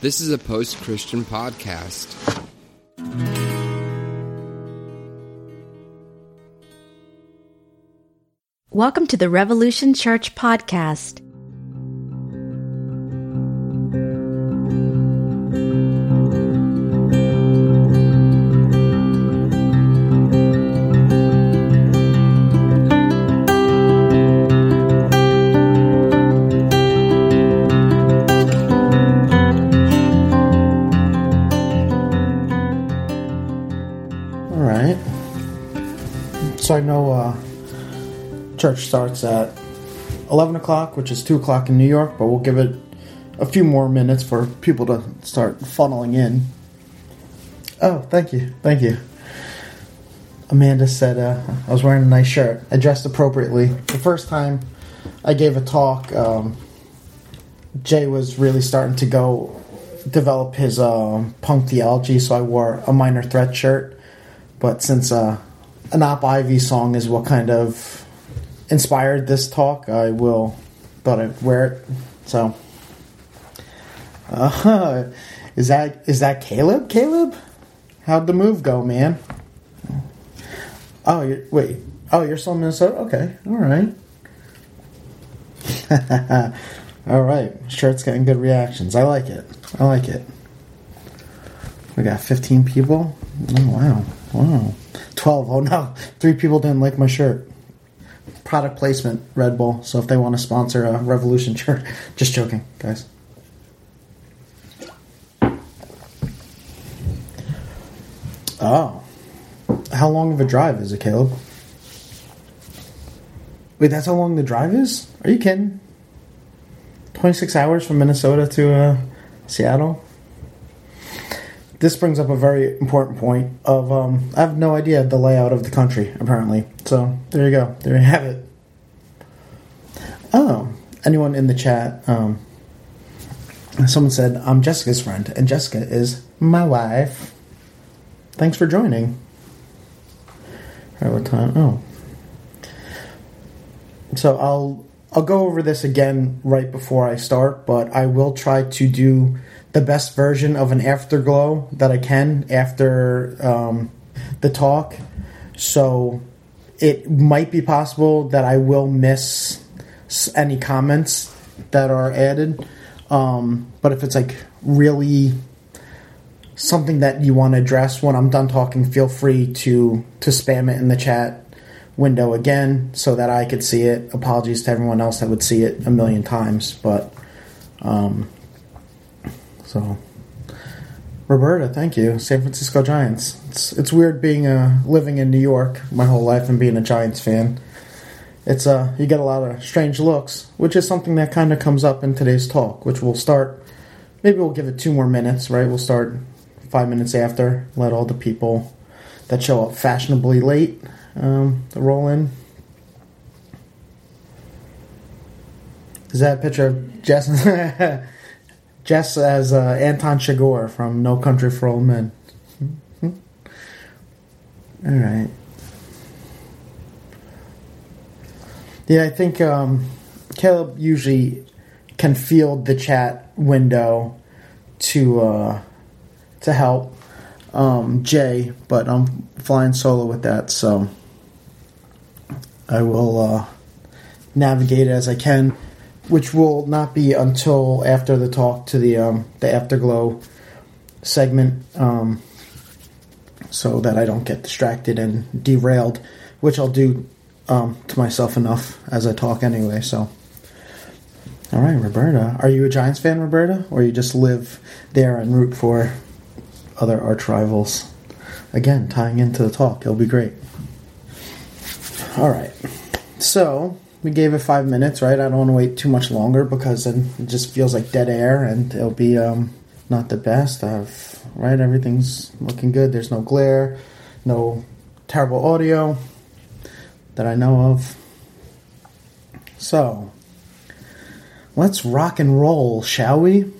This is a post Christian podcast. Welcome to the Revolution Church podcast. Church starts at 11 o'clock, which is 2 o'clock in New York, but we'll give it a few more minutes for people to start funneling in. Oh, thank you. Thank you. Amanda said uh, I was wearing a nice shirt. I dressed appropriately. The first time I gave a talk, um, Jay was really starting to go develop his um, punk theology, so I wore a minor threat shirt. But since uh, an Op Ivy song is what kind of inspired this talk, I will thought I'd wear it. So, uh, is that is that Caleb? Caleb, how'd the move go, man? Oh, you're, wait. Oh, you're still in Minnesota. Okay, all right. all right. Shirt's getting good reactions. I like it. I like it. We got 15 people. Oh wow. Wow. 12. Oh no. Three people didn't like my shirt. Product placement, Red Bull. So if they want to sponsor a Revolution shirt, just joking, guys. Oh. How long of a drive is it, Caleb? Wait, that's how long the drive is? Are you kidding? 26 hours from Minnesota to uh, Seattle? This brings up a very important point of um, I have no idea the layout of the country apparently. So there you go. There you have it. Oh, anyone in the chat? Um, someone said I'm Jessica's friend, and Jessica is my wife. Thanks for joining. Right, what time? Oh, so I'll I'll go over this again right before I start, but I will try to do the best version of an afterglow that I can after um, the talk. So it might be possible that I will miss any comments that are added. Um, but if it's like really something that you want to address when I'm done talking, feel free to to spam it in the chat window again so that I could see it. Apologies to everyone else that would see it a million times, but um, so, Roberta, thank you. San Francisco Giants. It's it's weird being uh, living in New York my whole life and being a Giants fan. It's uh you get a lot of strange looks, which is something that kind of comes up in today's talk, which we'll start. Maybe we'll give it two more minutes, right? We'll start five minutes after. Let all the people that show up fashionably late um, roll in. Is that a picture of Jess? Jess as uh, Anton Chigurh from No Country for Old Men. All right. Yeah, I think um, Caleb usually can field the chat window to uh, to help um, Jay, but I'm flying solo with that, so I will uh, navigate as I can which will not be until after the talk to the um, the afterglow segment, um, so that I don't get distracted and derailed, which I'll do um, to myself enough as I talk anyway. So, all right, Roberta, are you a Giants fan, Roberta, or you just live there and root for other arch rivals? Again, tying into the talk, it'll be great. All right, so we gave it five minutes, right? I don't want to wait too much longer because then it just feels like dead air and it'll be um, not the best. I've, right? Everything's looking good. There's no glare, no terrible audio that I know of. So, let's rock and roll, shall we?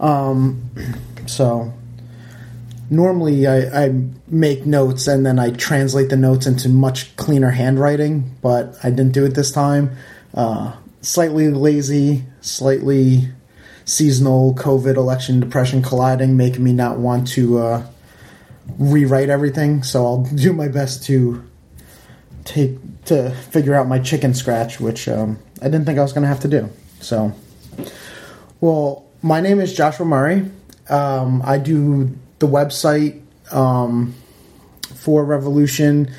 Um, so normally I, I, make notes and then I translate the notes into much cleaner handwriting, but I didn't do it this time. Uh, slightly lazy, slightly seasonal COVID election depression colliding, making me not want to uh, rewrite everything. So I'll do my best to take to figure out my chicken scratch, which um, I didn't think I was going to have to do. So, well, my name is Joshua Murray. Um, I do the website um, for Revolution.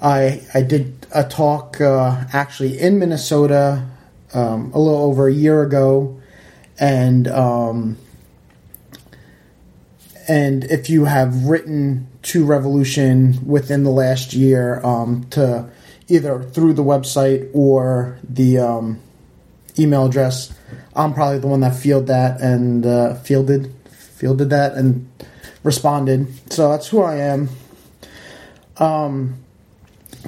I I did a talk uh, actually in Minnesota um, a little over a year ago, and um, and if you have written to Revolution within the last year um, to either through the website or the um, email address, I'm probably the one that fielded that and uh, fielded fielded that and responded. So that's who I am. Um,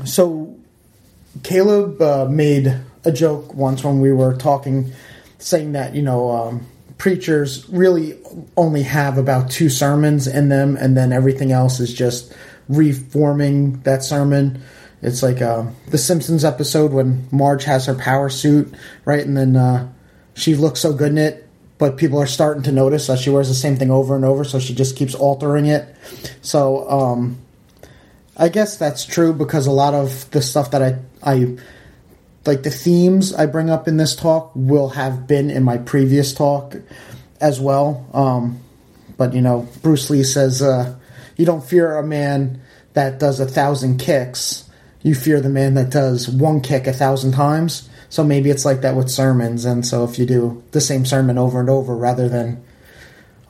so Caleb uh, made a joke once when we were talking, saying that you know um, preachers really only have about two sermons in them, and then everything else is just reforming that sermon. It's like uh, the Simpsons episode when Marge has her power suit, right, and then uh, she looks so good in it, but people are starting to notice that she wears the same thing over and over, so she just keeps altering it. So um, I guess that's true because a lot of the stuff that I I like the themes I bring up in this talk will have been in my previous talk as well. Um, but you know, Bruce Lee says uh, you don't fear a man that does a thousand kicks you fear the man that does one kick a thousand times. So maybe it's like that with sermons. And so if you do the same sermon over and over rather than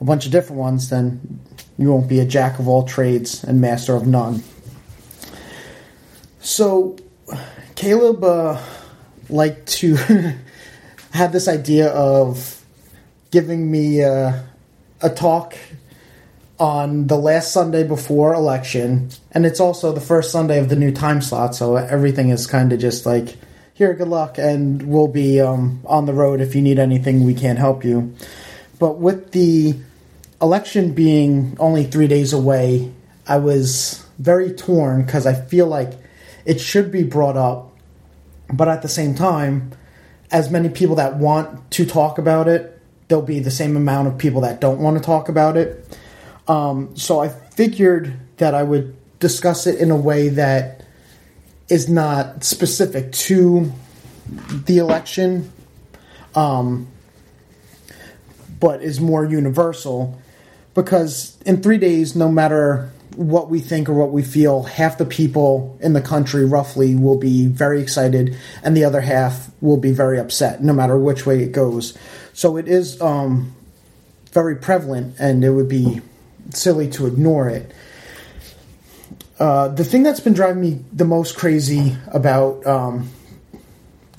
a bunch of different ones, then you won't be a jack of all trades and master of none. So Caleb uh, liked to have this idea of giving me uh, a talk on the last Sunday before election, and it's also the first Sunday of the new time slot, so everything is kind of just like, here, good luck, and we'll be um, on the road. If you need anything, we can't help you. But with the election being only three days away, I was very torn because I feel like it should be brought up, but at the same time, as many people that want to talk about it, there'll be the same amount of people that don't want to talk about it. Um, so I figured that I would discuss it in a way that is not specific to the election, um, but is more universal. Because in three days, no matter what we think or what we feel, half the people in the country roughly will be very excited, and the other half will be very upset, no matter which way it goes. So it is um, very prevalent, and it would be silly to ignore it. Uh, the thing that's been driving me the most crazy about um,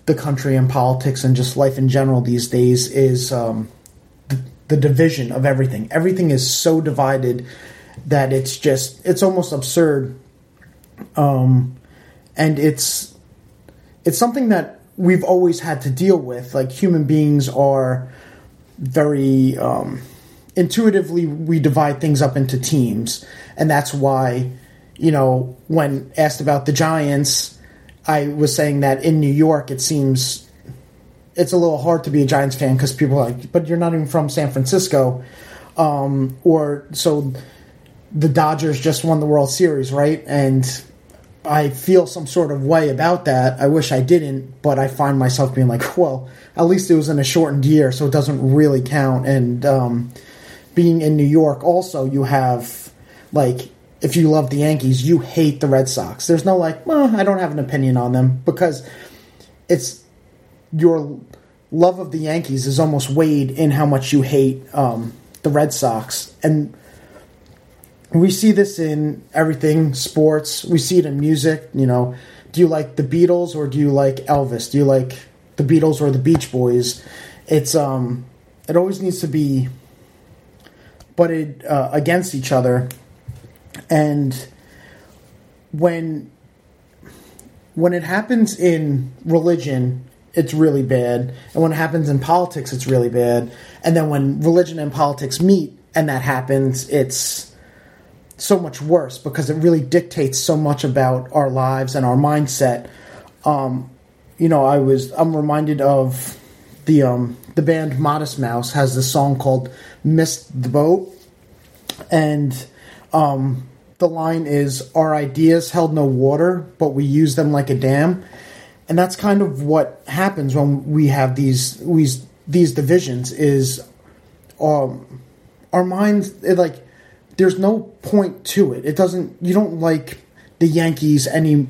the country and politics and just life in general these days is um, the, the division of everything. Everything is so divided that it's just it's almost absurd. Um, and it's it's something that we've always had to deal with. Like human beings are very um, intuitively we divide things up into teams, and that's why you know when asked about the Giants, I was saying that in New York it seems it's a little hard to be a Giants fan because people are like, but you're not even from San Francisco, um, or so the Dodgers just won the World Series, right? And I feel some sort of way about that. I wish I didn't, but I find myself being like, well, at least it was in a shortened year, so it doesn't really count. And um, being in New York, also you have like if you love the Yankees, you hate the Red Sox. There's no like, well, I don't have an opinion on them because it's your love of the Yankees is almost weighed in how much you hate um, the Red Sox, and we see this in everything sports. We see it in music. You know, do you like the Beatles or do you like Elvis? Do you like the Beatles or the Beach Boys? It's um, it always needs to be butted uh, against each other, and when when it happens in religion, it's really bad, and when it happens in politics, it's really bad, and then when religion and politics meet and that happens, it's so much worse because it really dictates so much about our lives and our mindset. Um, you know, I was I'm reminded of the um, the band Modest Mouse has this song called "Missed the Boat," and um, the line is, "Our ideas held no water, but we used them like a dam." And that's kind of what happens when we have these these these divisions. Is um, our minds it, like there's no point to it. It doesn't. You don't like the Yankees any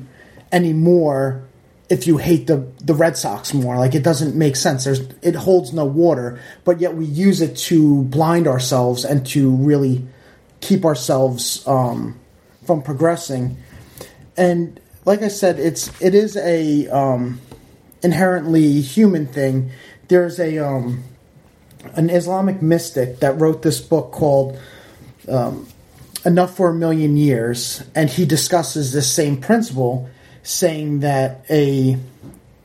anymore if you hate the the Red Sox more. Like it doesn't make sense. There's it holds no water, but yet we use it to blind ourselves and to really keep ourselves um, from progressing. And like I said, it's it is a um, inherently human thing. There's a um, an Islamic mystic that wrote this book called um, "Enough for a Million Years," and he discusses this same principle, saying that a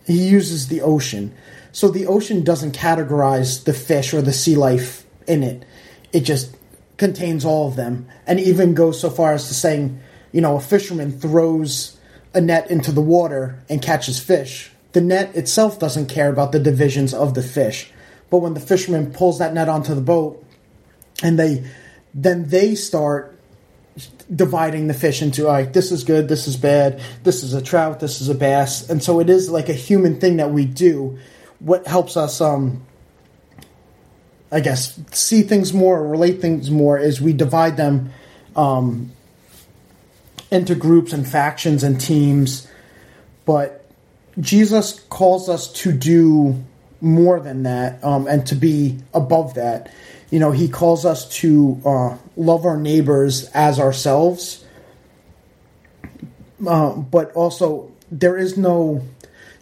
he uses the ocean. So the ocean doesn't categorize the fish or the sea life in it. It just contains all of them, and even goes so far as to saying, you know, a fisherman throws a net into the water and catches fish. The net itself doesn't care about the divisions of the fish. But when the fisherman pulls that net onto the boat and they then they start dividing the fish into like this is good, this is bad, this is a trout, this is a bass. And so it is like a human thing that we do. What helps us um I guess see things more, relate things more is we divide them um into groups and factions and teams, but Jesus calls us to do more than that um, and to be above that. You know, he calls us to uh, love our neighbors as ourselves, uh, but also there is no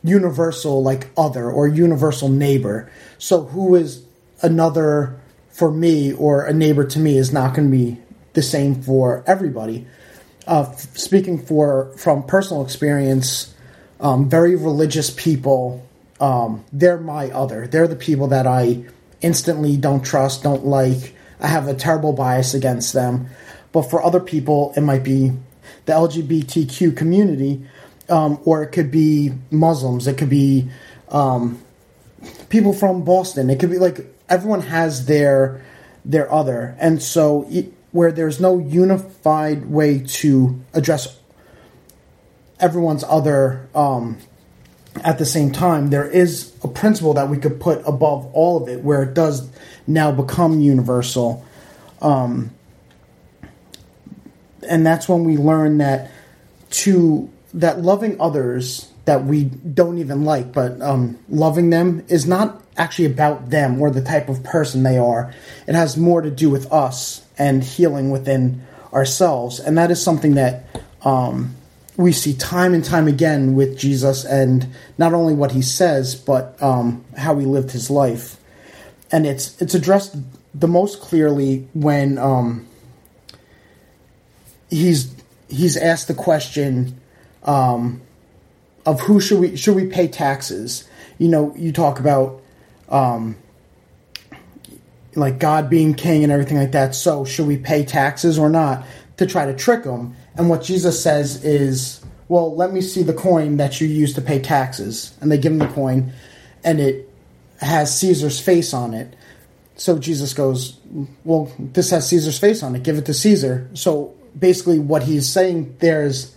universal like other or universal neighbor. So, who is another for me or a neighbor to me is not going to be the same for everybody uh, speaking for from personal experience, um, very religious people, um, they're my other. They're the people that I instantly don't trust, don't like. I have a terrible bias against them. But for other people, it might be the LGBTQ community, um, or it could be Muslims. It could be um, people from Boston. It could be like everyone has their their other, and so. It, where there's no unified way to address everyone's other um, at the same time, there is a principle that we could put above all of it where it does now become universal. Um, and that's when we learn that to that loving others that we don't even like, but um, loving them is not actually about them or the type of person they are. It has more to do with us and healing within ourselves. And that is something that um, we see time and time again with Jesus, and not only what he says, but um, how he lived his life. And it's it's addressed the most clearly when um, he's he's asked the question um, of who should we should we pay taxes. You know, you talk about um, like God being king and everything like that. So, should we pay taxes or not to try to trick them? And what Jesus says is, well, let me see the coin that you use to pay taxes. And they give him the coin, and it has Caesar's face on it. So Jesus goes, well, this has Caesar's face on it. Give it to Caesar. So basically, what he's saying there is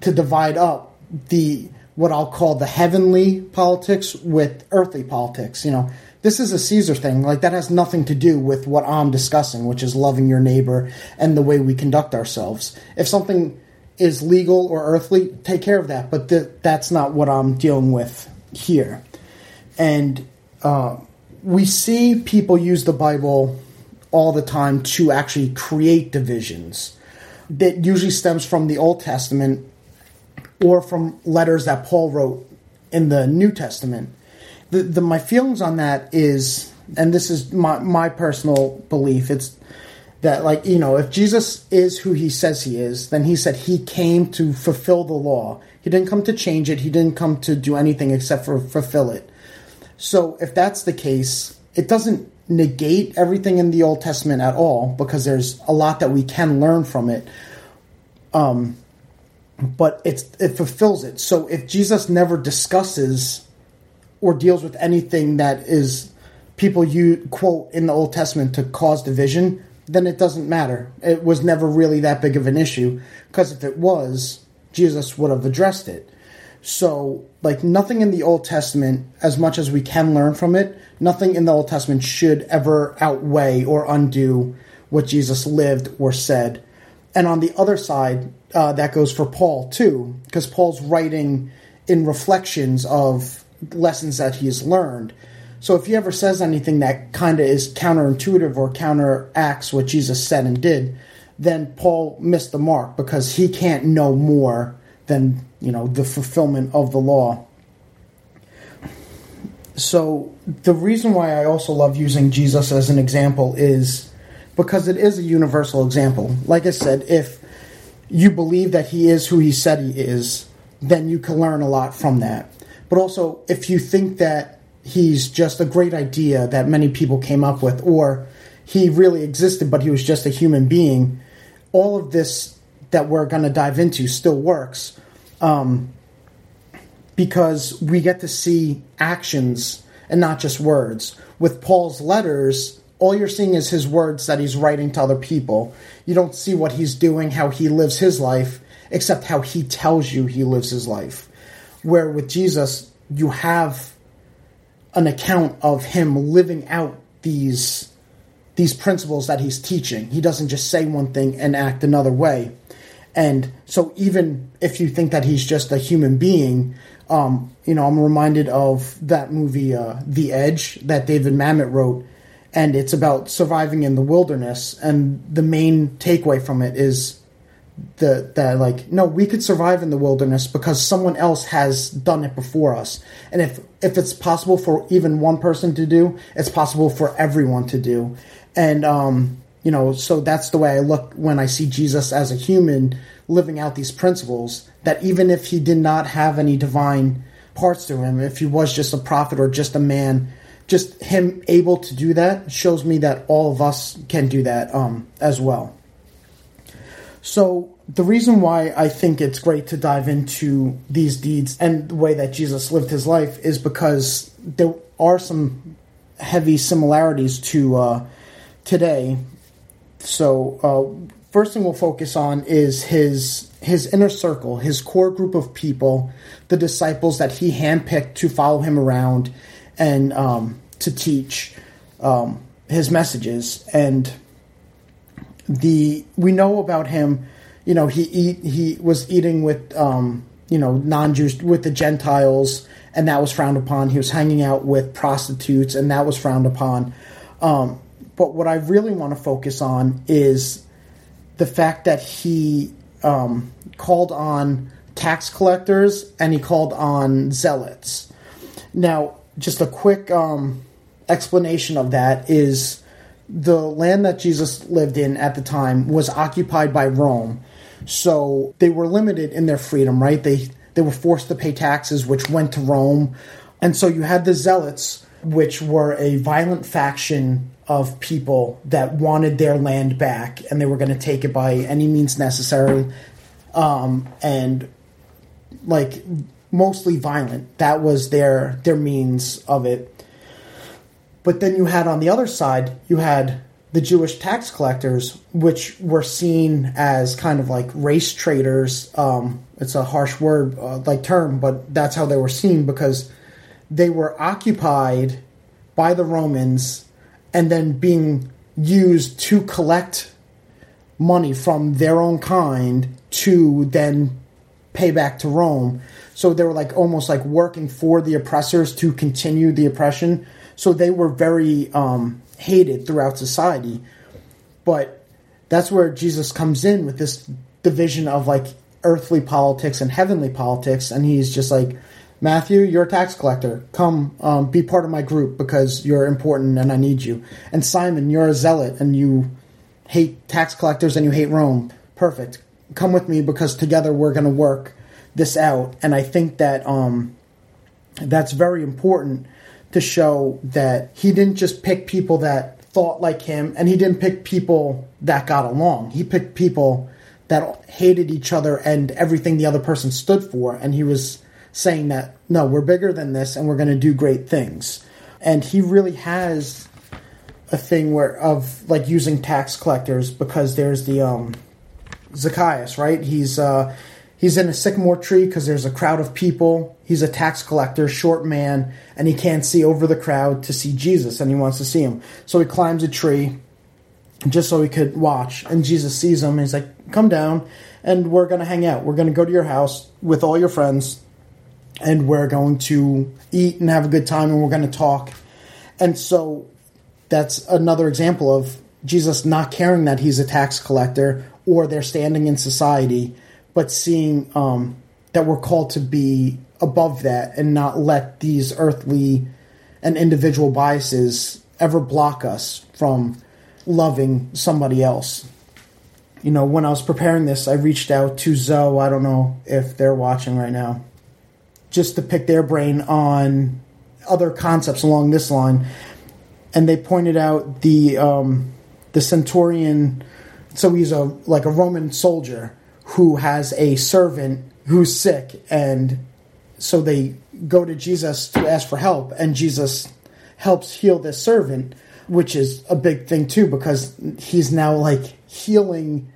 to divide up the what I'll call the heavenly politics with earthly politics. You know, this is a Caesar thing. Like that has nothing to do with what I'm discussing, which is loving your neighbor and the way we conduct ourselves. If something is legal or earthly, take care of that. But th- that's not what I'm dealing with here. And uh, we see people use the Bible all the time to actually create divisions. That usually stems from the Old Testament or from letters that Paul wrote in the New Testament the, the my feelings on that is, and this is my my personal belief. It's that like you know if Jesus is who he says he is, then he said he came to fulfill the law. He didn't come to change it. He didn't come to do anything except for fulfill it. So if that's the case, it doesn't negate everything in the Old Testament at all because there's a lot that we can learn from it. Um, but it's it fulfills it. So if Jesus never discusses or deals with anything that is people you quote in the Old Testament to cause division, then it doesn't matter. It was never really that big of an issue because if it was, Jesus would have addressed it. So, like nothing in the Old Testament, as much as we can learn from it, nothing in the Old Testament should ever outweigh or undo what Jesus lived or said. And on the other side, uh, that goes for Paul too, because Paul's writing in reflections of lessons that he's learned. So if he ever says anything that kind of is counterintuitive or counteracts what Jesus said and did, then Paul missed the mark because he can't know more than you know the fulfillment of the law. So the reason why I also love using Jesus as an example is because it is a universal example. Like I said, if you believe that he is who he said he is, then you can learn a lot from that. But also, if you think that he's just a great idea that many people came up with, or he really existed but he was just a human being, all of this that we're going to dive into still works um, because we get to see actions and not just words. With Paul's letters, all you're seeing is his words that he's writing to other people. You don't see what he's doing, how he lives his life, except how he tells you he lives his life. Where with Jesus, you have an account of him living out these these principles that he's teaching. He doesn't just say one thing and act another way. And so, even if you think that he's just a human being, um, you know, I'm reminded of that movie, uh, The Edge, that David Mamet wrote, and it's about surviving in the wilderness. And the main takeaway from it is the that like no, we could survive in the wilderness because someone else has done it before us. And if if it's possible for even one person to do, it's possible for everyone to do. And um, you know, so that's the way I look when I see Jesus as a human living out these principles. That even if he did not have any divine parts to him, if he was just a prophet or just a man, just him able to do that shows me that all of us can do that um, as well. So the reason why I think it's great to dive into these deeds and the way that Jesus lived his life is because there are some heavy similarities to uh, today. So uh, first thing we'll focus on is his his inner circle, his core group of people, the disciples that he handpicked to follow him around and um, to teach um, his messages. And the we know about him. You know, he eat he was eating with um, you know non-Jews with the Gentiles, and that was frowned upon. He was hanging out with prostitutes, and that was frowned upon. Um, but what I really want to focus on is the fact that he um, called on tax collectors and he called on zealots. Now, just a quick um, explanation of that is the land that Jesus lived in at the time was occupied by Rome. So they were limited in their freedom, right? They they were forced to pay taxes which went to Rome. And so you had the zealots which were a violent faction of people that wanted their land back and they were going to take it by any means necessary um, and like mostly violent that was their their means of it but then you had on the other side, you had the Jewish tax collectors, which were seen as kind of like race traders. Um, it's a harsh word, uh, like term, but that's how they were seen because they were occupied by the Romans and then being used to collect money from their own kind to then pay back to Rome. So they were like almost like working for the oppressors to continue the oppression. So they were very um, hated throughout society. But that's where Jesus comes in with this division of like earthly politics and heavenly politics. And he's just like, Matthew, you're a tax collector. Come um, be part of my group because you're important and I need you. And Simon, you're a zealot and you hate tax collectors and you hate Rome. Perfect. Come with me because together we're going to work this out. And I think that um, that's very important to show that he didn't just pick people that thought like him and he didn't pick people that got along. He picked people that hated each other and everything the other person stood for and he was saying that no, we're bigger than this and we're going to do great things. And he really has a thing where of like using tax collectors because there's the um Zacchaeus, right? He's uh he's in a sycamore tree because there's a crowd of people. He's a tax collector, short man, and he can't see over the crowd to see Jesus and he wants to see him. So he climbs a tree just so he could watch. And Jesus sees him and he's like, Come down and we're going to hang out. We're going to go to your house with all your friends and we're going to eat and have a good time and we're going to talk. And so that's another example of Jesus not caring that he's a tax collector or they're standing in society, but seeing um, that we're called to be above that and not let these earthly and individual biases ever block us from loving somebody else. You know, when I was preparing this, I reached out to Zoe. I don't know if they're watching right now, just to pick their brain on other concepts along this line. And they pointed out the um, the centurion. So he's a like a Roman soldier who has a servant who's sick, and so they go to Jesus to ask for help, and Jesus helps heal this servant which is a big thing too because he's now like healing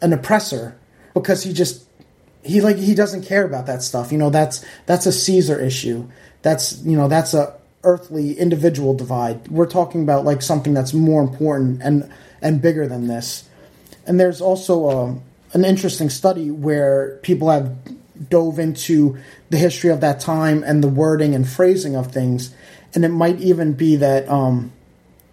an oppressor because he just he like he doesn't care about that stuff you know that's that's a caesar issue. That's you know that's a earthly individual divide. We're talking about like something that's more important and and bigger than this. And there's also um, an interesting study where people have dove into the history of that time and the wording and phrasing of things. And it might even be that um,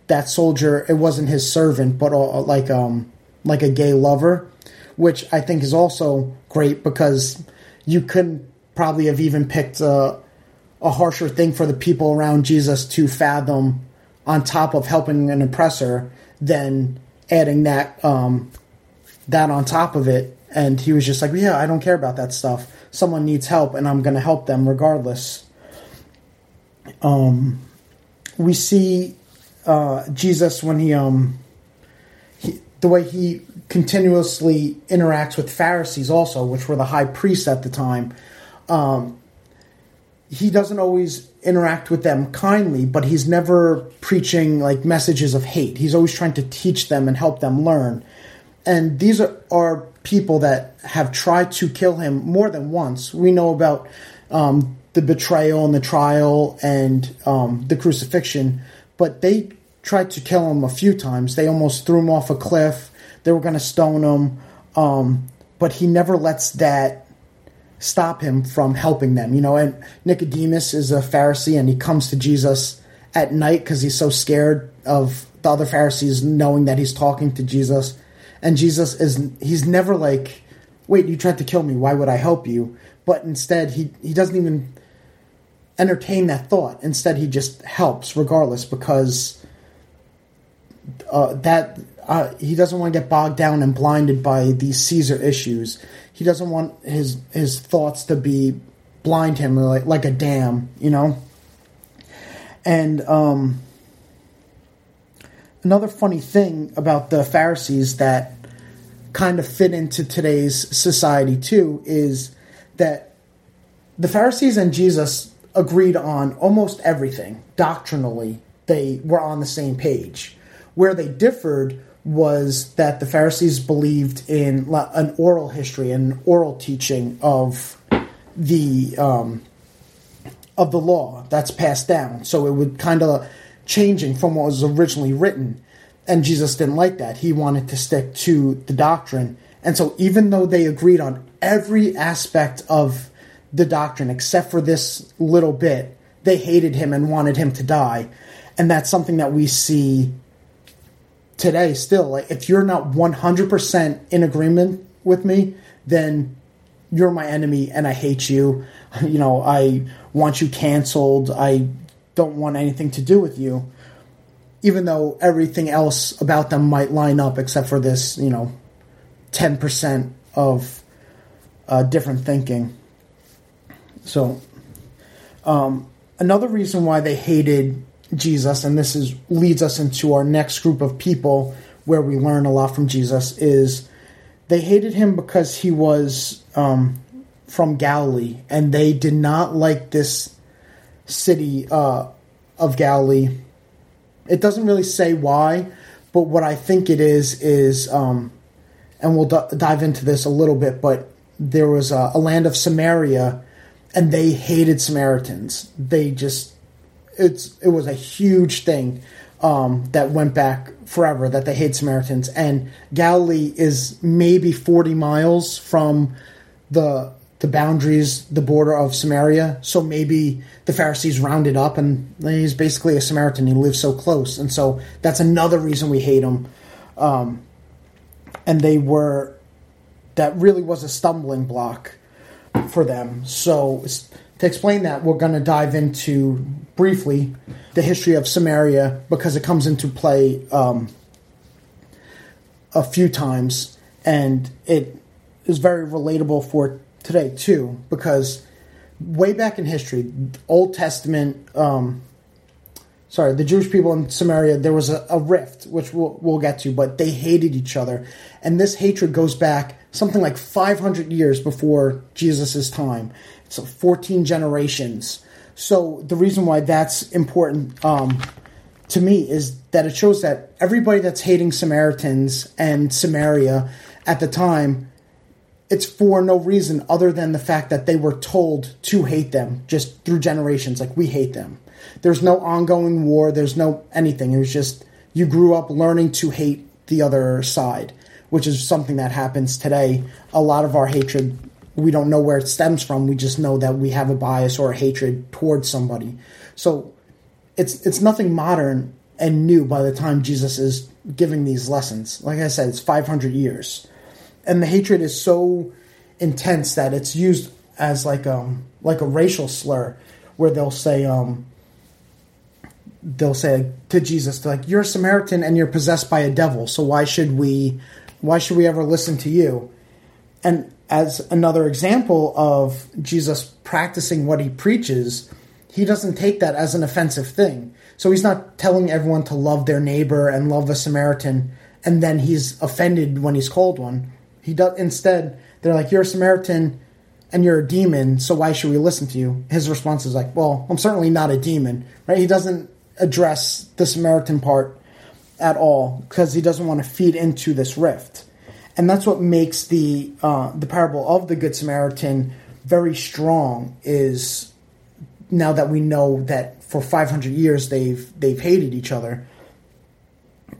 that soldier it wasn't his servant but uh, like um like a gay lover which i think is also great because you couldn't probably have even picked a, a harsher thing for the people around jesus to fathom on top of helping an oppressor than adding that um that on top of it and he was just like yeah i don't care about that stuff someone needs help and i'm going to help them regardless um we see uh, Jesus when he um he, the way he continuously interacts with Pharisees also, which were the high priests at the time. Um, he doesn't always interact with them kindly, but he's never preaching like messages of hate. He's always trying to teach them and help them learn. And these are, are people that have tried to kill him more than once. We know about um, the betrayal and the trial and um, the crucifixion, but they tried to kill him a few times. They almost threw him off a cliff. They were going to stone him, um, but he never lets that stop him from helping them. You know, and Nicodemus is a Pharisee, and he comes to Jesus at night because he's so scared of the other Pharisees knowing that he's talking to Jesus. And Jesus is he's never like, "Wait, you tried to kill me. Why would I help you?" But instead, he he doesn't even entertain that thought. Instead, he just helps regardless because uh, that uh, he doesn't want to get bogged down and blinded by these Caesar issues. He doesn't want his his thoughts to be blind him like like a dam, you know. And um, another funny thing about the Pharisees that kind of fit into today's society too is that the Pharisees and Jesus agreed on almost everything doctrinally. They were on the same page where they differed was that the Pharisees believed in an oral history, an oral teaching of the um, of the law that's passed down. So it would kind of changing from what was originally written. And Jesus didn't like that. He wanted to stick to the doctrine. And so even though they agreed on every aspect of the doctrine except for this little bit, they hated him and wanted him to die. And that's something that we see today still like if you're not 100% in agreement with me then you're my enemy and i hate you you know i want you canceled i don't want anything to do with you even though everything else about them might line up except for this you know 10% of uh, different thinking so um, another reason why they hated Jesus, and this is leads us into our next group of people where we learn a lot from Jesus, is they hated him because he was um, from Galilee, and they did not like this city uh, of Galilee. It doesn't really say why, but what I think it is is, um, and we'll d- dive into this a little bit, but there was a, a land of Samaria, and they hated Samaritans. They just it's it was a huge thing um, that went back forever that they hate Samaritans, and Galilee is maybe forty miles from the the boundaries, the border of Samaria. So maybe the Pharisees rounded up, and he's basically a Samaritan. He lives so close, and so that's another reason we hate him. Um, and they were that really was a stumbling block for them. So to explain that, we're going to dive into briefly the history of Samaria because it comes into play um, a few times, and it is very relatable for today too. Because way back in history, Old Testament, um, sorry, the Jewish people in Samaria, there was a, a rift, which we'll, we'll get to, but they hated each other, and this hatred goes back something like 500 years before Jesus' time. It's 14 generations. So the reason why that's important um, to me is that it shows that everybody that's hating Samaritans and Samaria at the time, it's for no reason other than the fact that they were told to hate them just through generations. Like we hate them. There's no ongoing war. There's no anything. It was just you grew up learning to hate the other side, which is something that happens today. A lot of our hatred we don't know where it stems from. We just know that we have a bias or a hatred towards somebody. So it's it's nothing modern and new by the time Jesus is giving these lessons. Like I said, it's 500 years, and the hatred is so intense that it's used as like um like a racial slur, where they'll say um they'll say to Jesus, like you're a Samaritan and you're possessed by a devil, so why should we why should we ever listen to you? And as another example of Jesus practicing what he preaches, he doesn't take that as an offensive thing. So he's not telling everyone to love their neighbor and love the Samaritan, and then he's offended when he's called one. He does instead. They're like, "You're a Samaritan, and you're a demon. So why should we listen to you?" His response is like, "Well, I'm certainly not a demon, right?" He doesn't address the Samaritan part at all because he doesn't want to feed into this rift and that's what makes the uh, the parable of the Good Samaritan very strong. Is now that we know that for 500 years they've they've hated each other,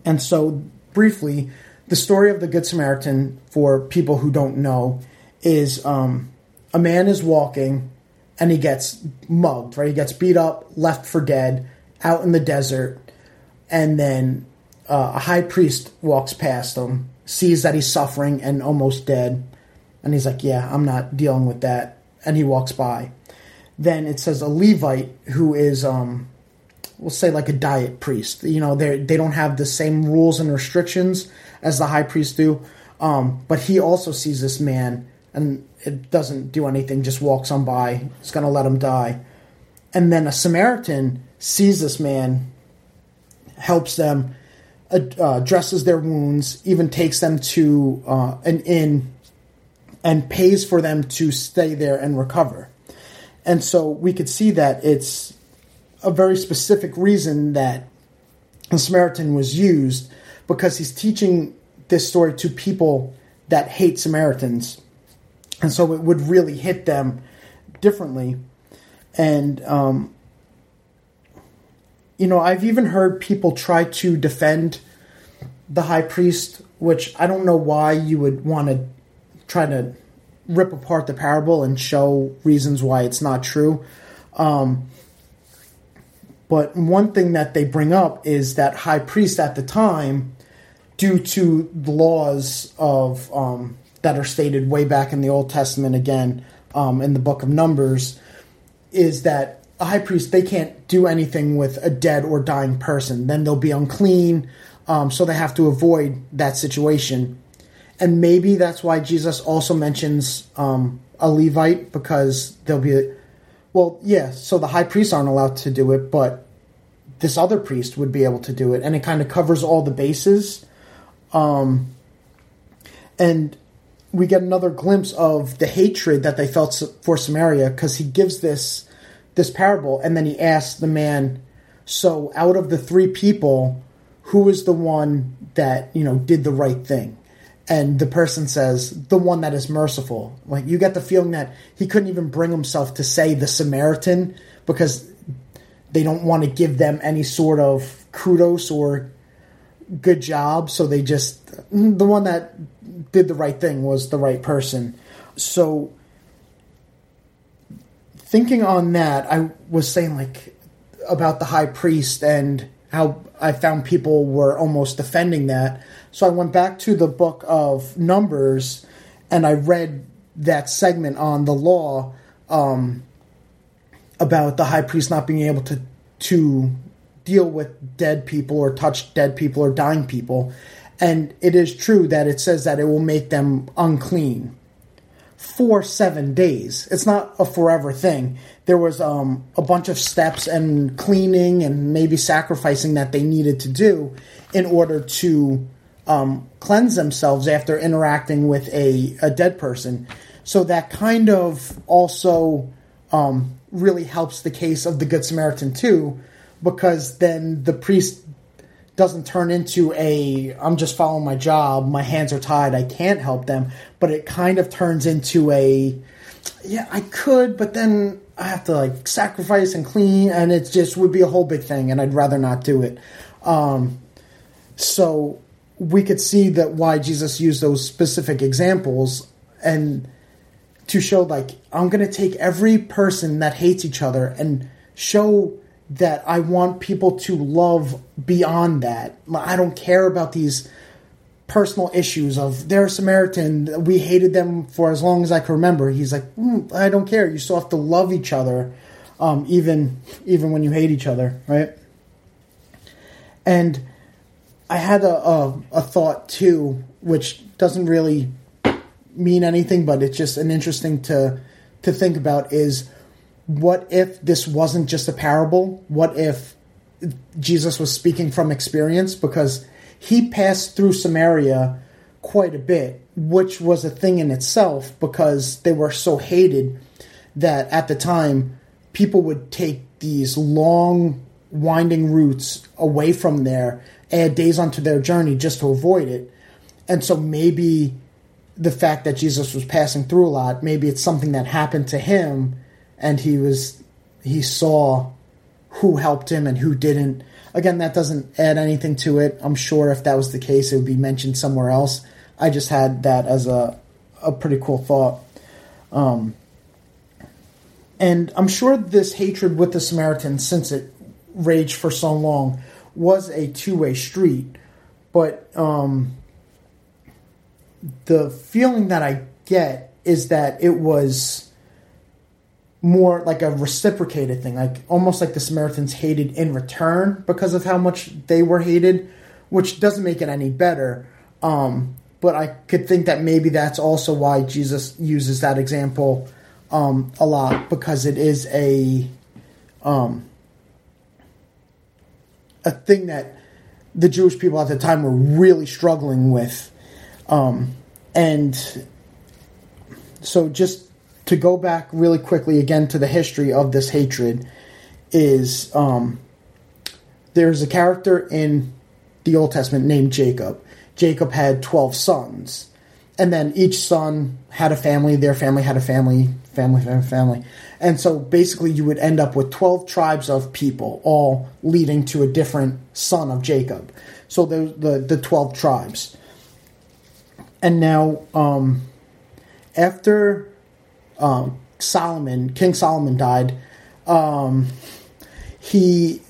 and so briefly, the story of the Good Samaritan for people who don't know is um, a man is walking and he gets mugged, right? He gets beat up, left for dead, out in the desert, and then uh, a high priest walks past him sees that he's suffering and almost dead, and he's like, "Yeah, I'm not dealing with that," and he walks by. Then it says a Levite who is, um, we'll say, like a diet priest. You know, they they don't have the same rules and restrictions as the high priest do, um, but he also sees this man and it doesn't do anything, just walks on by. It's gonna let him die. And then a Samaritan sees this man, helps them, uh, dresses their wounds, even takes them to uh, an inn and pays for them to stay there and recover. And so we could see that it's a very specific reason that the Samaritan was used because he's teaching this story to people that hate Samaritans. And so it would really hit them differently. And um, you know, I've even heard people try to defend the high priest, which I don't know why you would want to try to rip apart the parable and show reasons why it's not true. Um, but one thing that they bring up is that high priest at the time, due to the laws of um, that are stated way back in the Old Testament, again um, in the Book of Numbers, is that a high priest they can't do anything with a dead or dying person. Then they'll be unclean um, so they have to avoid that situation. And maybe that's why jesus also mentions um, a levite because they'll be well yeah so the high priests aren't allowed to do it but this other priest would be able to do it. And it kind of covers all the bases um, and we get another glimpse of the hatred that they felt for Samaria because he gives this this parable and then he asks the man, "So out of the three people, who is the one that you know did the right thing?" And the person says, "The one that is merciful." Like you get the feeling that he couldn't even bring himself to say the Samaritan because they don't want to give them any sort of kudos or good job, so they just the one that did the right thing was the right person. So thinking on that, I was saying like about the high priest and how I found people were almost defending that. So I went back to the book of Numbers and I read that segment on the law um, about the high priest not being able to to deal with dead people or touch dead people or dying people. And it is true that it says that it will make them unclean for seven days. It's not a forever thing. There was um, a bunch of steps and cleaning and maybe sacrificing that they needed to do in order to um, cleanse themselves after interacting with a, a dead person. So that kind of also um, really helps the case of the Good Samaritan too, because then the priest doesn't turn into a I'm just following my job, my hands are tied, I can't help them, but it kind of turns into a yeah, I could, but then I have to like sacrifice and clean and it just would be a whole big thing and I'd rather not do it. Um, so we could see that why Jesus used those specific examples and to show like I'm going to take every person that hates each other and show that I want people to love beyond that. I don't care about these personal issues of they're Samaritan. We hated them for as long as I can remember. He's like, mm, I don't care. You still have to love each other, um, even even when you hate each other, right? And I had a, a, a thought too, which doesn't really mean anything, but it's just an interesting to to think about. Is what if this wasn't just a parable? What if Jesus was speaking from experience? Because he passed through Samaria quite a bit, which was a thing in itself because they were so hated that at the time people would take these long, winding routes away from there, add days onto their journey just to avoid it. And so maybe the fact that Jesus was passing through a lot, maybe it's something that happened to him and he was he saw who helped him and who didn't. Again, that doesn't add anything to it. I'm sure if that was the case, it would be mentioned somewhere else. I just had that as a a pretty cool thought. Um, and I'm sure this hatred with the Samaritans, since it raged for so long, was a two way street. But um, the feeling that I get is that it was more like a reciprocated thing, like almost like the Samaritans hated in return because of how much they were hated, which doesn't make it any better. Um, but I could think that maybe that's also why Jesus uses that example um, a lot because it is a um, a thing that the Jewish people at the time were really struggling with, um, and so just to go back really quickly again to the history of this hatred is um, there's a character in the Old Testament named Jacob. Jacob had 12 sons. And then each son had a family, their family had a family, family, family, family. And so basically, you would end up with 12 tribes of people, all leading to a different son of Jacob. So the, the, the 12 tribes. And now, um, after um, Solomon, King Solomon died, um, he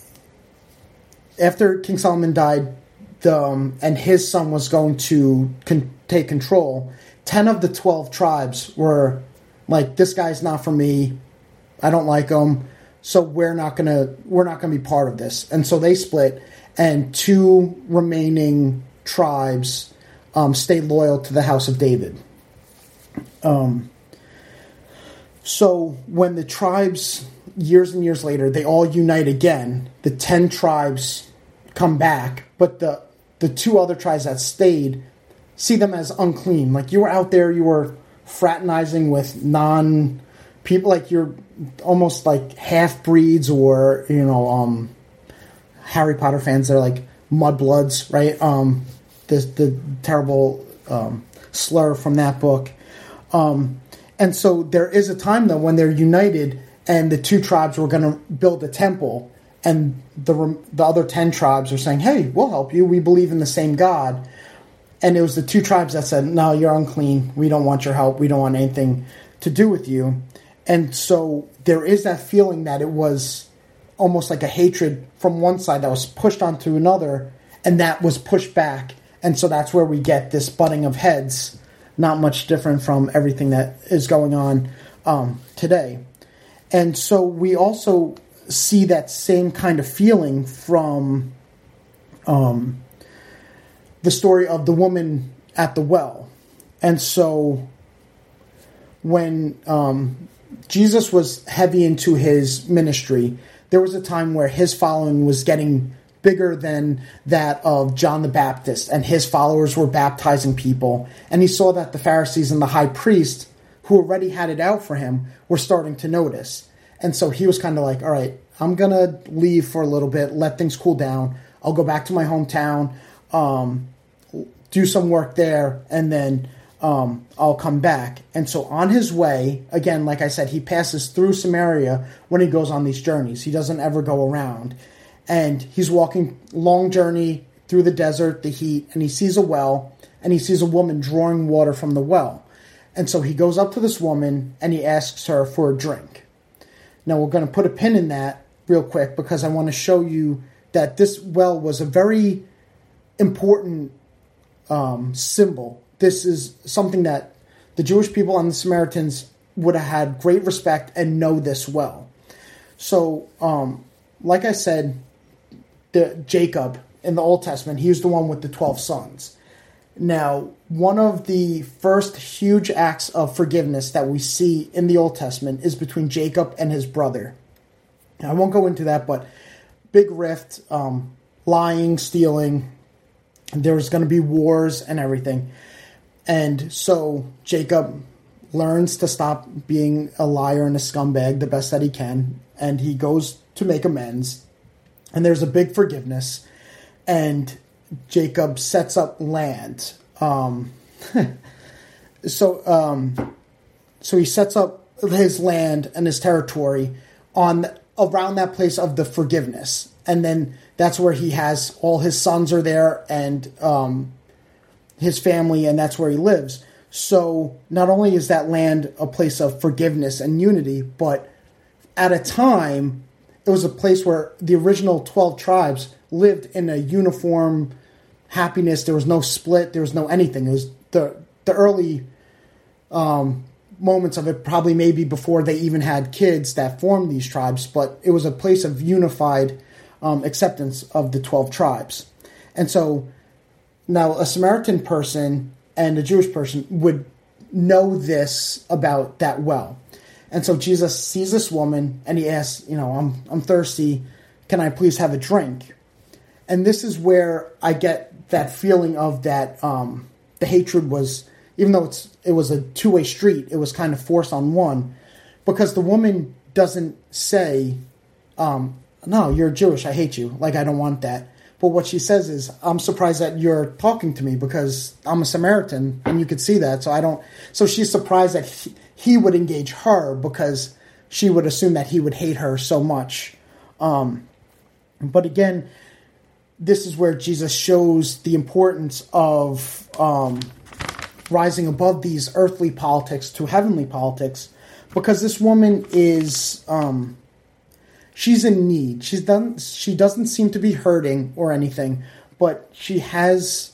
after King Solomon died, the, um, and his son was going to con- take control. Ten of the twelve tribes were like, "This guy's not for me. I don't like him, so we're not gonna we're not gonna be part of this." And so they split, and two remaining tribes um, stayed loyal to the house of David. Um, so when the tribes, years and years later, they all unite again, the 10 tribes come back, but the, the two other tribes that stayed see them as unclean. Like you were out there, you were fraternizing with non people, like you're almost like half breeds or you know um, Harry Potter fans. They're like mudbloods, right? Um, the the terrible um, slur from that book. Um, and so there is a time though when they're united, and the two tribes were going to build a temple, and the the other ten tribes are saying, "Hey, we'll help you. We believe in the same God." And it was the two tribes that said, "No, you're unclean. We don't want your help. We don't want anything to do with you." And so there is that feeling that it was almost like a hatred from one side that was pushed onto another, and that was pushed back. And so that's where we get this butting of heads, not much different from everything that is going on um, today. And so we also see that same kind of feeling from um, the story of the woman at the well. And so when um, Jesus was heavy into his ministry, there was a time where his following was getting bigger than that of John the Baptist, and his followers were baptizing people. And he saw that the Pharisees and the high priest, who already had it out for him, were starting to notice. And so he was kind of like, all right, I'm going to leave for a little bit, let things cool down. I'll go back to my hometown, um, do some work there, and then um, I'll come back. And so on his way, again, like I said, he passes through Samaria when he goes on these journeys. He doesn't ever go around. And he's walking long journey through the desert, the heat, and he sees a well and he sees a woman drawing water from the well. And so he goes up to this woman and he asks her for a drink. Now we're going to put a pin in that real quick because I want to show you that this well was a very important um, symbol this is something that the Jewish people and the Samaritans would have had great respect and know this well. So, um, like I said, the Jacob in the Old Testament, he was the one with the 12 sons. Now, one of the first huge acts of forgiveness that we see in the Old Testament is between Jacob and his brother. Now, I won't go into that, but big rift, um, lying, stealing. There's going to be wars and everything. And so Jacob learns to stop being a liar and a scumbag the best that he can, and he goes to make amends. And there's a big forgiveness, and Jacob sets up land. Um, so, um, so he sets up his land and his territory on around that place of the forgiveness, and then that's where he has all his sons are there, and um, his family, and that's where he lives. So not only is that land a place of forgiveness and unity, but at a time, it was a place where the original 12 tribes lived in a uniform happiness. There was no split, there was no anything. It was the, the early um, moments of it, probably maybe before they even had kids that formed these tribes, but it was a place of unified um, acceptance of the 12 tribes. And so now, a Samaritan person and a Jewish person would know this about that well. And so Jesus sees this woman and he asks, you know, I'm I'm thirsty, can I please have a drink? And this is where I get that feeling of that um, the hatred was even though it's it was a two-way street, it was kind of forced on one because the woman doesn't say um, no, you're Jewish, I hate you. Like I don't want that. But what she says is, I'm surprised that you're talking to me because I'm a Samaritan and you could see that. So I don't, so she's surprised that he, he would engage her because she would assume that he would hate her so much. Um, but again, this is where Jesus shows the importance of um, rising above these earthly politics to heavenly politics because this woman is um, she's in need. She's done. She doesn't seem to be hurting or anything, but she has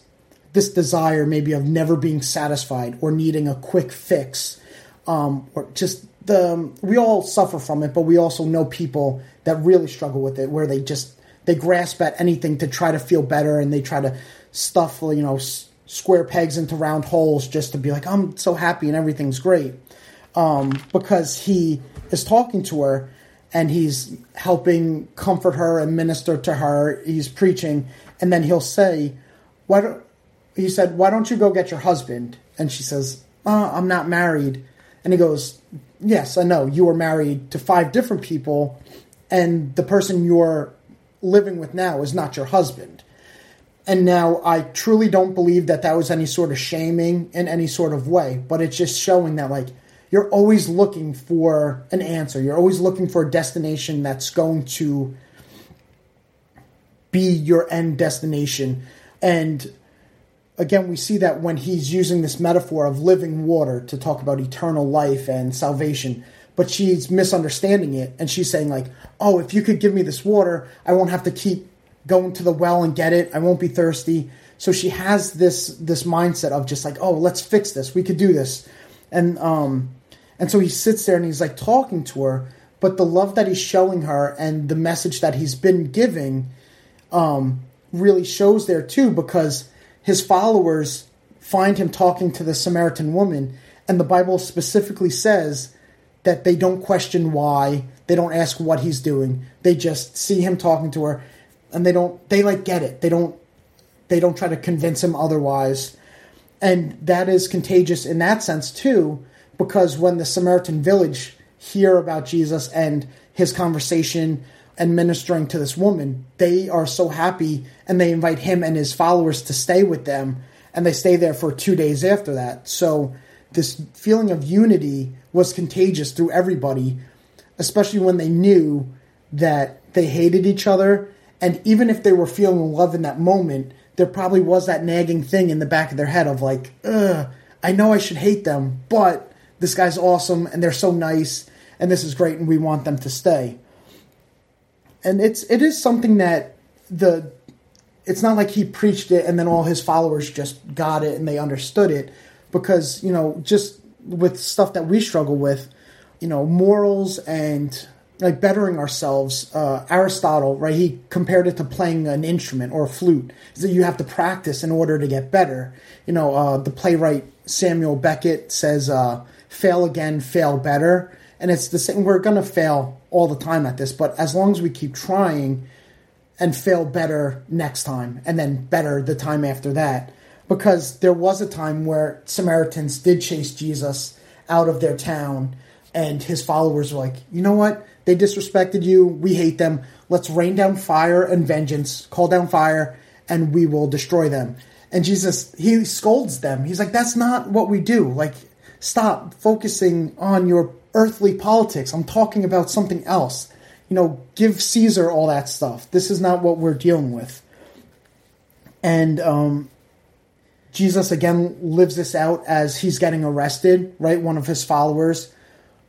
this desire maybe of never being satisfied or needing a quick fix, um, or just the. We all suffer from it, but we also know people that really struggle with it, where they just they grasp at anything to try to feel better, and they try to stuff you know square pegs into round holes just to be like I'm so happy and everything's great, um, because he is talking to her and he's helping comfort her and minister to her. He's preaching, and then he'll say, "Why don't he said, "Why don't you go get your husband?" And she says, uh, "I'm not married." And he goes, "Yes, I know. You were married to five different people, and the person you're living with now is not your husband." And now I truly don't believe that that was any sort of shaming in any sort of way, but it's just showing that like you're always looking for an answer. You're always looking for a destination that's going to be your end destination. And again, we see that when he's using this metaphor of living water to talk about eternal life and salvation, but she's misunderstanding it and she's saying, like, oh, if you could give me this water, I won't have to keep going to the well and get it. I won't be thirsty. So she has this this mindset of just like, oh, let's fix this. We could do this. And um and so he sits there and he's like talking to her, but the love that he's showing her and the message that he's been giving um really shows there too because his followers find him talking to the Samaritan woman and the Bible specifically says that they don't question why, they don't ask what he's doing. They just see him talking to her and they don't they like get it. They don't they don't try to convince him otherwise. And that is contagious in that sense too, because when the Samaritan village hear about Jesus and his conversation and ministering to this woman, they are so happy and they invite him and his followers to stay with them and they stay there for 2 days after that. So this feeling of unity was contagious through everybody, especially when they knew that they hated each other and even if they were feeling love in that moment, there probably was that nagging thing in the back of their head of like, ugh, I know I should hate them, but this guy's awesome and they're so nice and this is great and we want them to stay. And it's it is something that the it's not like he preached it and then all his followers just got it and they understood it because, you know, just with stuff that we struggle with, you know, morals and like bettering ourselves. Uh, Aristotle, right? He compared it to playing an instrument or a flute. That you have to practice in order to get better. You know, uh, the playwright Samuel Beckett says, uh, "Fail again, fail better." And it's the same. We're gonna fail all the time at this, but as long as we keep trying and fail better next time, and then better the time after that, because there was a time where Samaritans did chase Jesus out of their town, and his followers were like, "You know what? They disrespected you. We hate them. Let's rain down fire and vengeance, call down fire, and we will destroy them. And Jesus, he scolds them. He's like, that's not what we do. Like, stop focusing on your earthly politics. I'm talking about something else. You know, give Caesar all that stuff. This is not what we're dealing with. And um, Jesus again lives this out as he's getting arrested, right? One of his followers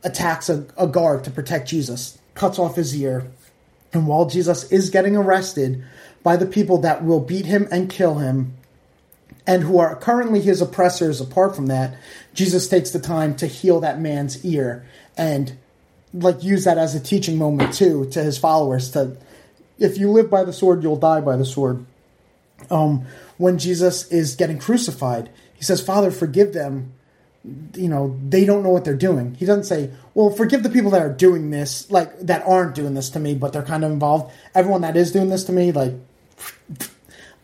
attacks a, a guard to protect Jesus, cuts off his ear. And while Jesus is getting arrested by the people that will beat him and kill him, and who are currently his oppressors apart from that, Jesus takes the time to heal that man's ear and like use that as a teaching moment too to his followers to if you live by the sword you'll die by the sword. Um, when jesus is getting crucified he says father forgive them. You know they don't know what they're doing. He doesn't say well forgive the people that are doing this like that aren't doing this to me but they're kind of involved. Everyone that is doing this to me like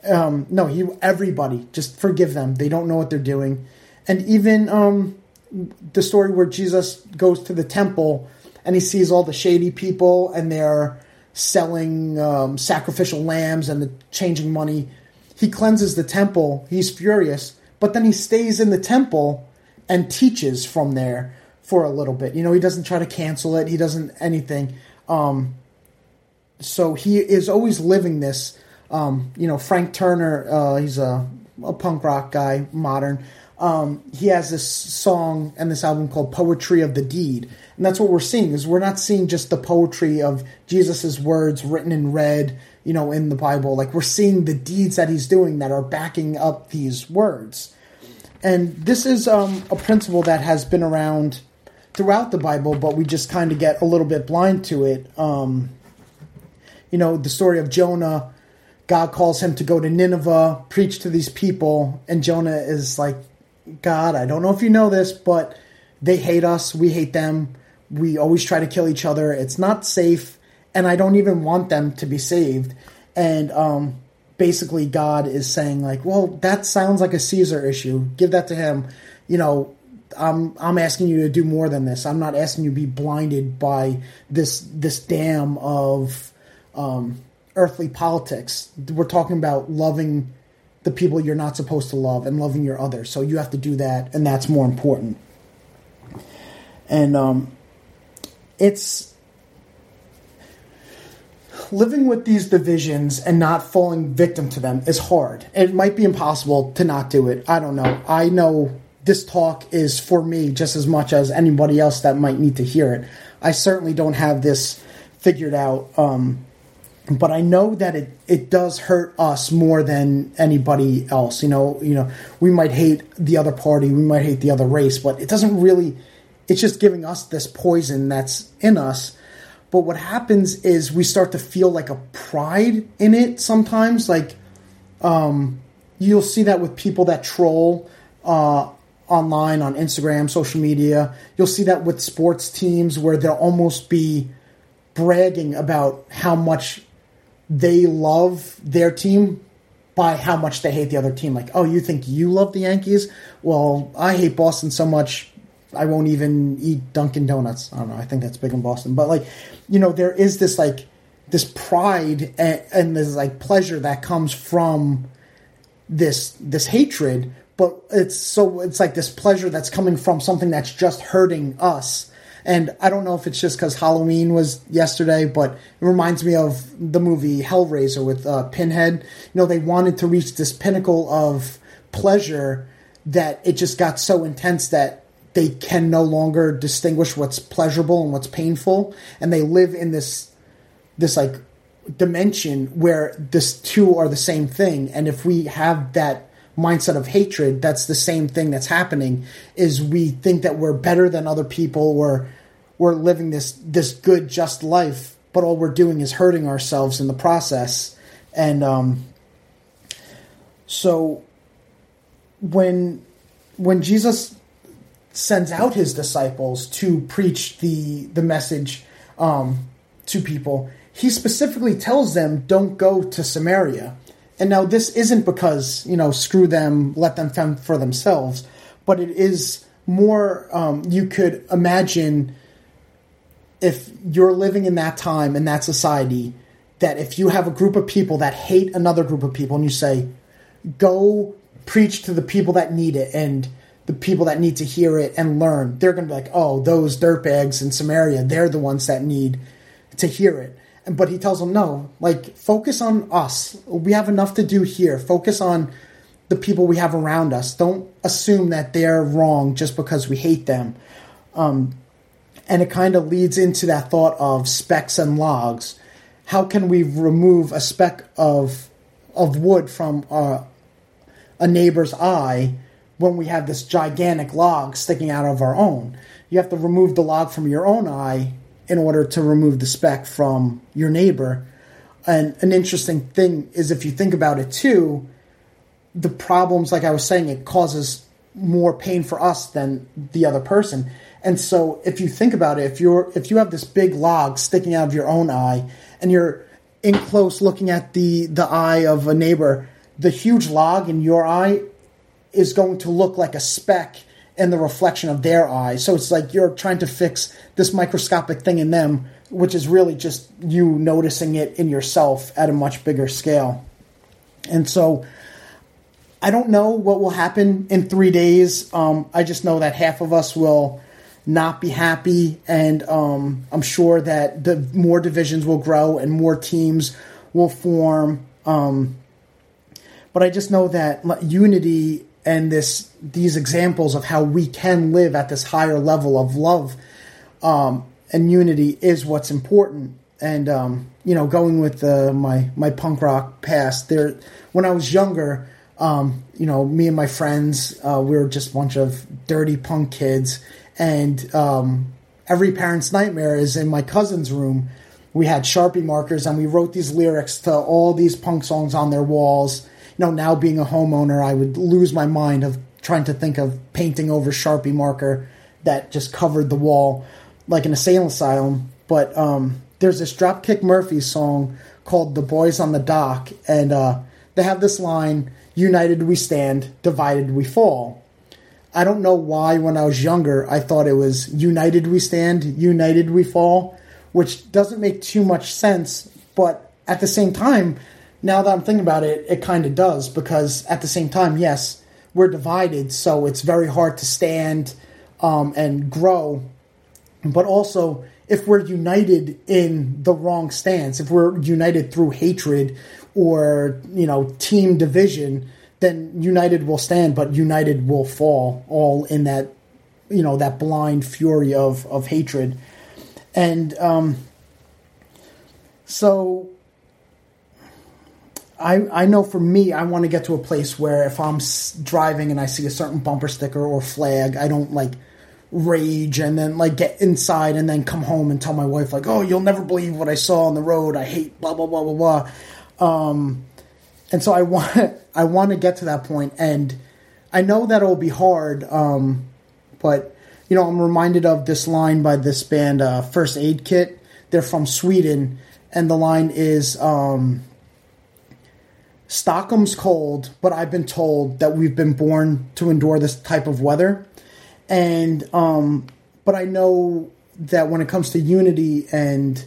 um no he everybody just forgive them they don't know what they're doing and even um the story where jesus goes to the temple and he sees all the shady people and they're selling um, sacrificial lambs and the changing money he cleanses the temple he's furious but then he stays in the temple and teaches from there for a little bit. You know, he doesn't try to cancel it. He doesn't anything. Um, so he is always living this. Um, you know, Frank Turner, uh, he's a, a punk rock guy, modern. Um, he has this song and this album called Poetry of the Deed. And that's what we're seeing is we're not seeing just the poetry of Jesus's words written in red, you know, in the Bible. Like we're seeing the deeds that he's doing that are backing up these words. And this is um, a principle that has been around throughout the Bible, but we just kind of get a little bit blind to it. Um, you know, the story of Jonah, God calls him to go to Nineveh, preach to these people, and Jonah is like, God, I don't know if you know this, but they hate us, we hate them, we always try to kill each other, it's not safe, and I don't even want them to be saved. And um, basically God is saying like, well, that sounds like a Caesar issue. Give that to him. You know, I'm I'm asking you to do more than this. I'm not asking you to be blinded by this this dam of um, earthly politics. We're talking about loving the people you're not supposed to love and loving your others. So you have to do that, and that's more important. And um, it's living with these divisions and not falling victim to them is hard. It might be impossible to not do it. I don't know. I know this talk is for me just as much as anybody else that might need to hear it. I certainly don't have this figured out. Um, but I know that it, it does hurt us more than anybody else. You know, you know, we might hate the other party, we might hate the other race, but it doesn't really. It's just giving us this poison that's in us. But what happens is we start to feel like a pride in it sometimes. Like, um, you'll see that with people that troll uh, online on Instagram, social media. You'll see that with sports teams where they'll almost be bragging about how much they love their team by how much they hate the other team. Like, oh, you think you love the Yankees? Well, I hate Boston so much I won't even eat Dunkin' Donuts. I don't know. I think that's big in Boston, but like, you know, there is this like this pride and, and this like pleasure that comes from this this hatred, but it's so it's like this pleasure that's coming from something that's just hurting us and I don't know if it's just because Halloween was yesterday, but it reminds me of the movie Hellraiser with uh, Pinhead. You know, they wanted to reach this pinnacle of pleasure that it just got so intense that they can no longer distinguish what's pleasurable and what's painful, and they live in this this like dimension where this two are the same thing. And if we have that mindset of hatred that's the same thing that's happening is we think that we're better than other people or we're living this this good just life, but all we're doing is hurting ourselves in the process. And um, so when when Jesus sends out his disciples to preach the the message um, to people, he specifically tells them, "Don't go to Samaria." And now this isn't because you know screw them, let them fend for themselves, but it is more. Um, you could imagine if you're living in that time in that society that if you have a group of people that hate another group of people and you say go preach to the people that need it and the people that need to hear it and learn they're going to be like oh those dirtbags in samaria they're the ones that need to hear it but he tells them no like focus on us we have enough to do here focus on the people we have around us don't assume that they're wrong just because we hate them um, and it kind of leads into that thought of specks and logs. How can we remove a speck of of wood from a, a neighbor's eye when we have this gigantic log sticking out of our own? You have to remove the log from your own eye in order to remove the speck from your neighbor. And an interesting thing is if you think about it too, the problems, like I was saying, it causes more pain for us than the other person. And so if you think about it, if you're if you have this big log sticking out of your own eye and you're in close looking at the the eye of a neighbor, the huge log in your eye is going to look like a speck in the reflection of their eye. So it's like you're trying to fix this microscopic thing in them, which is really just you noticing it in yourself at a much bigger scale. And so I don't know what will happen in three days. Um, I just know that half of us will not be happy, and um, I'm sure that the more divisions will grow and more teams will form. Um, but I just know that unity and this these examples of how we can live at this higher level of love um, and unity is what's important. And um, you know, going with the, my my punk rock past, there when I was younger, um, you know, me and my friends, uh, we were just a bunch of dirty punk kids, and um, every parent's nightmare is in my cousin's room. We had Sharpie markers and we wrote these lyrics to all these punk songs on their walls. Know, now being a homeowner, I would lose my mind of trying to think of painting over Sharpie marker that just covered the wall like an insane asylum. But um, there's this Dropkick Murphy song called "The Boys on the Dock," and uh, they have this line united we stand divided we fall i don't know why when i was younger i thought it was united we stand united we fall which doesn't make too much sense but at the same time now that i'm thinking about it it kind of does because at the same time yes we're divided so it's very hard to stand um, and grow but also if we're united in the wrong stance, if we're united through hatred or you know team division, then united will stand, but united will fall. All in that you know that blind fury of of hatred, and um, so I, I know for me, I want to get to a place where if I'm driving and I see a certain bumper sticker or flag, I don't like rage and then like get inside and then come home and tell my wife like, "Oh, you'll never believe what I saw on the road. I hate blah blah blah blah blah." Um, and so I want I want to get to that point, and I know that it'll be hard. Um, but you know, I'm reminded of this line by this band, uh, First Aid Kit. They're from Sweden, and the line is. Um, Stockholm's cold, but I've been told that we've been born to endure this type of weather and um, but I know that when it comes to unity and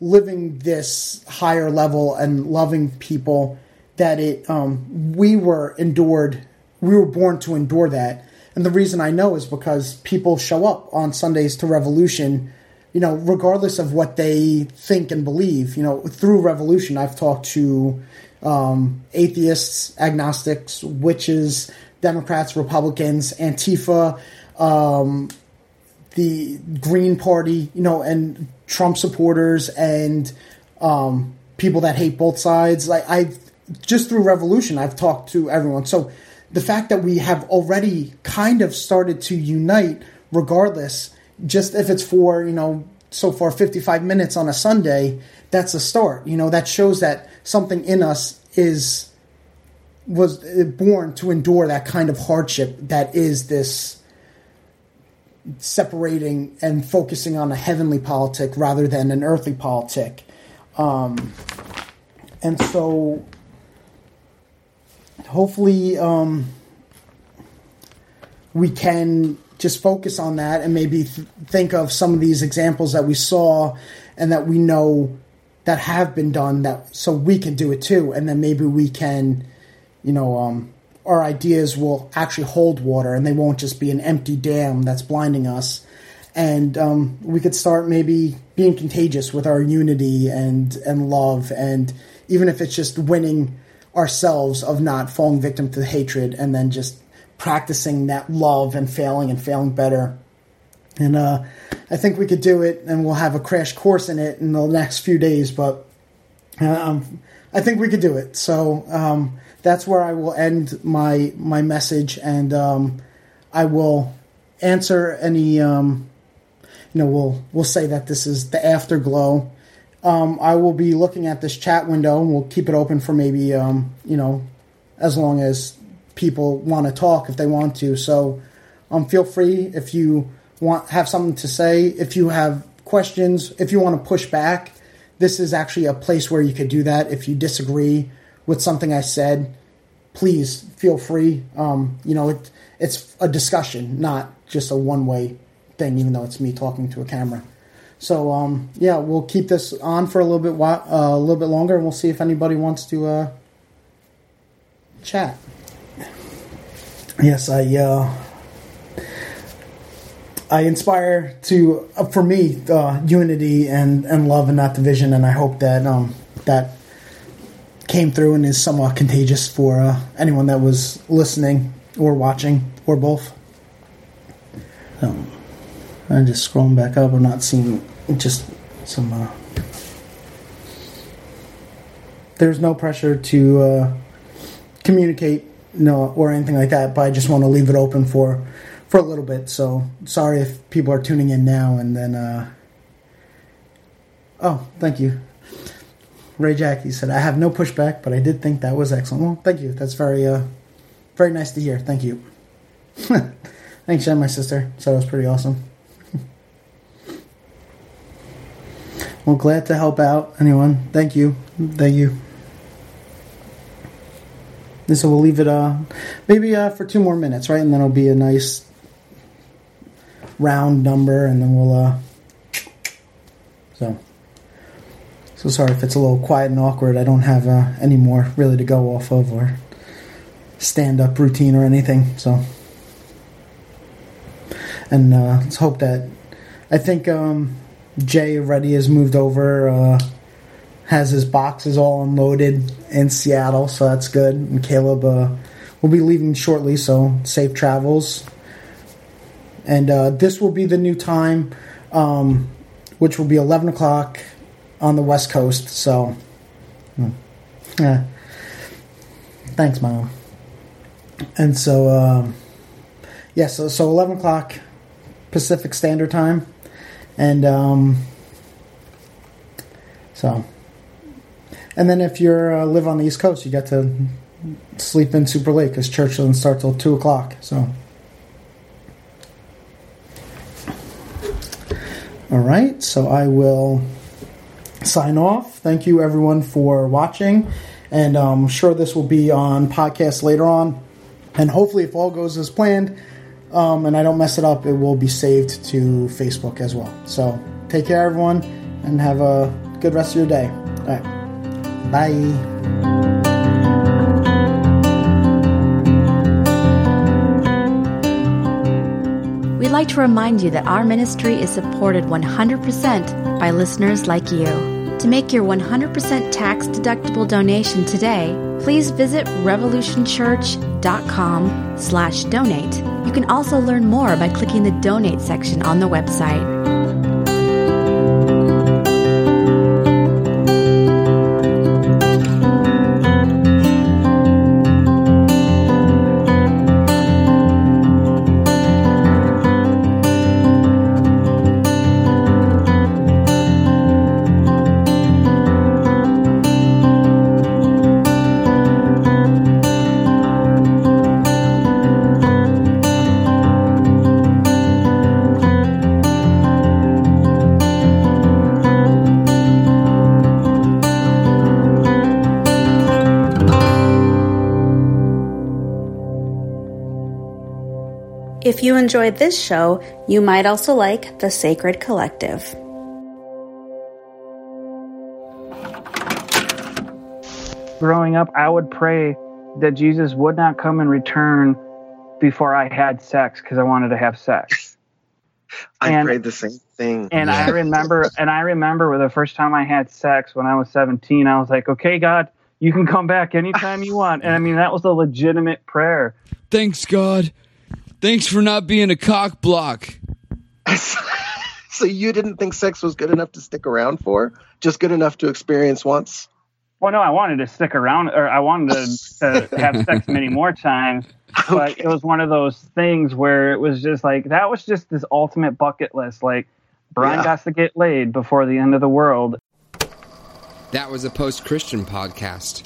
living this higher level and loving people, that it um, we were endured, we were born to endure that. And the reason I know is because people show up on Sundays to Revolution, you know, regardless of what they think and believe. You know, through Revolution, I've talked to um, atheists, agnostics, witches, Democrats, Republicans, Antifa, um, the Green Party, you know, and Trump supporters and um, people that hate both sides. Like I've just through Revolution, I've talked to everyone. So the fact that we have already kind of started to unite, regardless, just if it's for you know so far 55 minutes on a Sunday, that's a start. You know that shows that something in us is was born to endure that kind of hardship that is this separating and focusing on a heavenly politic rather than an earthly politic. Um, and so hopefully um, we can just focus on that and maybe th- think of some of these examples that we saw and that we know that have been done that so we can do it too and then maybe we can you know um, our ideas will actually hold water and they won't just be an empty dam that's blinding us. And um, we could start maybe being contagious with our unity and and love, and even if it's just winning ourselves of not falling victim to hatred, and then just practicing that love and failing and failing better. And uh, I think we could do it, and we'll have a crash course in it in the next few days. But um, I think we could do it. So um, that's where I will end my my message, and um, I will answer any. Um, you know, we'll we'll say that this is the afterglow. Um, I will be looking at this chat window, and we'll keep it open for maybe um, you know, as long as people want to talk if they want to. So, feel free if you want have something to say. If you have questions, if you want to push back, this is actually a place where you could do that. If you disagree with something I said, please feel free. Um, you know, it, it's a discussion, not just a one way thing, even though it's me talking to a camera. So um, yeah, we'll keep this on for a little bit uh, a little bit longer, and we'll see if anybody wants to uh, chat. Yes, I uh, I inspire to uh, for me uh, unity and and love and not division, and I hope that um, that came through and is somewhat contagious for uh, anyone that was listening or watching or both. Um, I'm just scrolling back up. I'm not seeing just some. Uh, there's no pressure to uh, communicate, no, or anything like that. But I just want to leave it open for for a little bit. So sorry if people are tuning in now and then. Uh, oh, thank you. Ray Jackie said, "I have no pushback, but I did think that was excellent." Well, thank you. That's very, uh, very nice to hear. Thank you. Thanks, Jen, my sister. So that was pretty awesome. well, glad to help out anyone. Thank you. Thank you. So we'll leave it uh maybe uh for two more minutes, right? And then it'll be a nice round number, and then we'll uh. So. So sorry if it's a little quiet and awkward. I don't have uh, any more really to go off of or stand up routine or anything. So. And uh, let's hope that. I think um, Jay already has moved over. Uh, has his boxes all unloaded in Seattle, so that's good. And Caleb uh, will be leaving shortly, so safe travels. And uh, this will be the new time, um, which will be 11 o'clock on the West Coast. So, hmm. yeah. Thanks, Mom. And so, um, yeah, so, so 11 o'clock Pacific Standard Time. And um, so and then if you uh, live on the East Coast, you get to sleep in super late because church doesn't start till two o'clock. So, all right. So I will sign off. Thank you everyone for watching, and I'm sure this will be on podcast later on. And hopefully, if all goes as planned, um, and I don't mess it up, it will be saved to Facebook as well. So take care, everyone, and have a good rest of your day. All right. Bye. Like to remind you that our ministry is supported 100% by listeners like you. To make your 100% tax deductible donation today, please visit revolutionchurch.com slash donate. You can also learn more by clicking the donate section on the website. If you enjoyed this show, you might also like The Sacred Collective. Growing up, I would pray that Jesus would not come and return before I had sex because I wanted to have sex. I and, prayed the same thing. And yeah. I remember, and I remember the first time I had sex when I was 17, I was like, okay, God, you can come back anytime you want. And I mean, that was a legitimate prayer. Thanks, God. Thanks for not being a cock block. so you didn't think sex was good enough to stick around for? Just good enough to experience once? Well, no, I wanted to stick around, or I wanted to, to have sex many more times. But okay. it was one of those things where it was just like that was just this ultimate bucket list. Like Brian yeah. got to get laid before the end of the world. That was a post Christian podcast.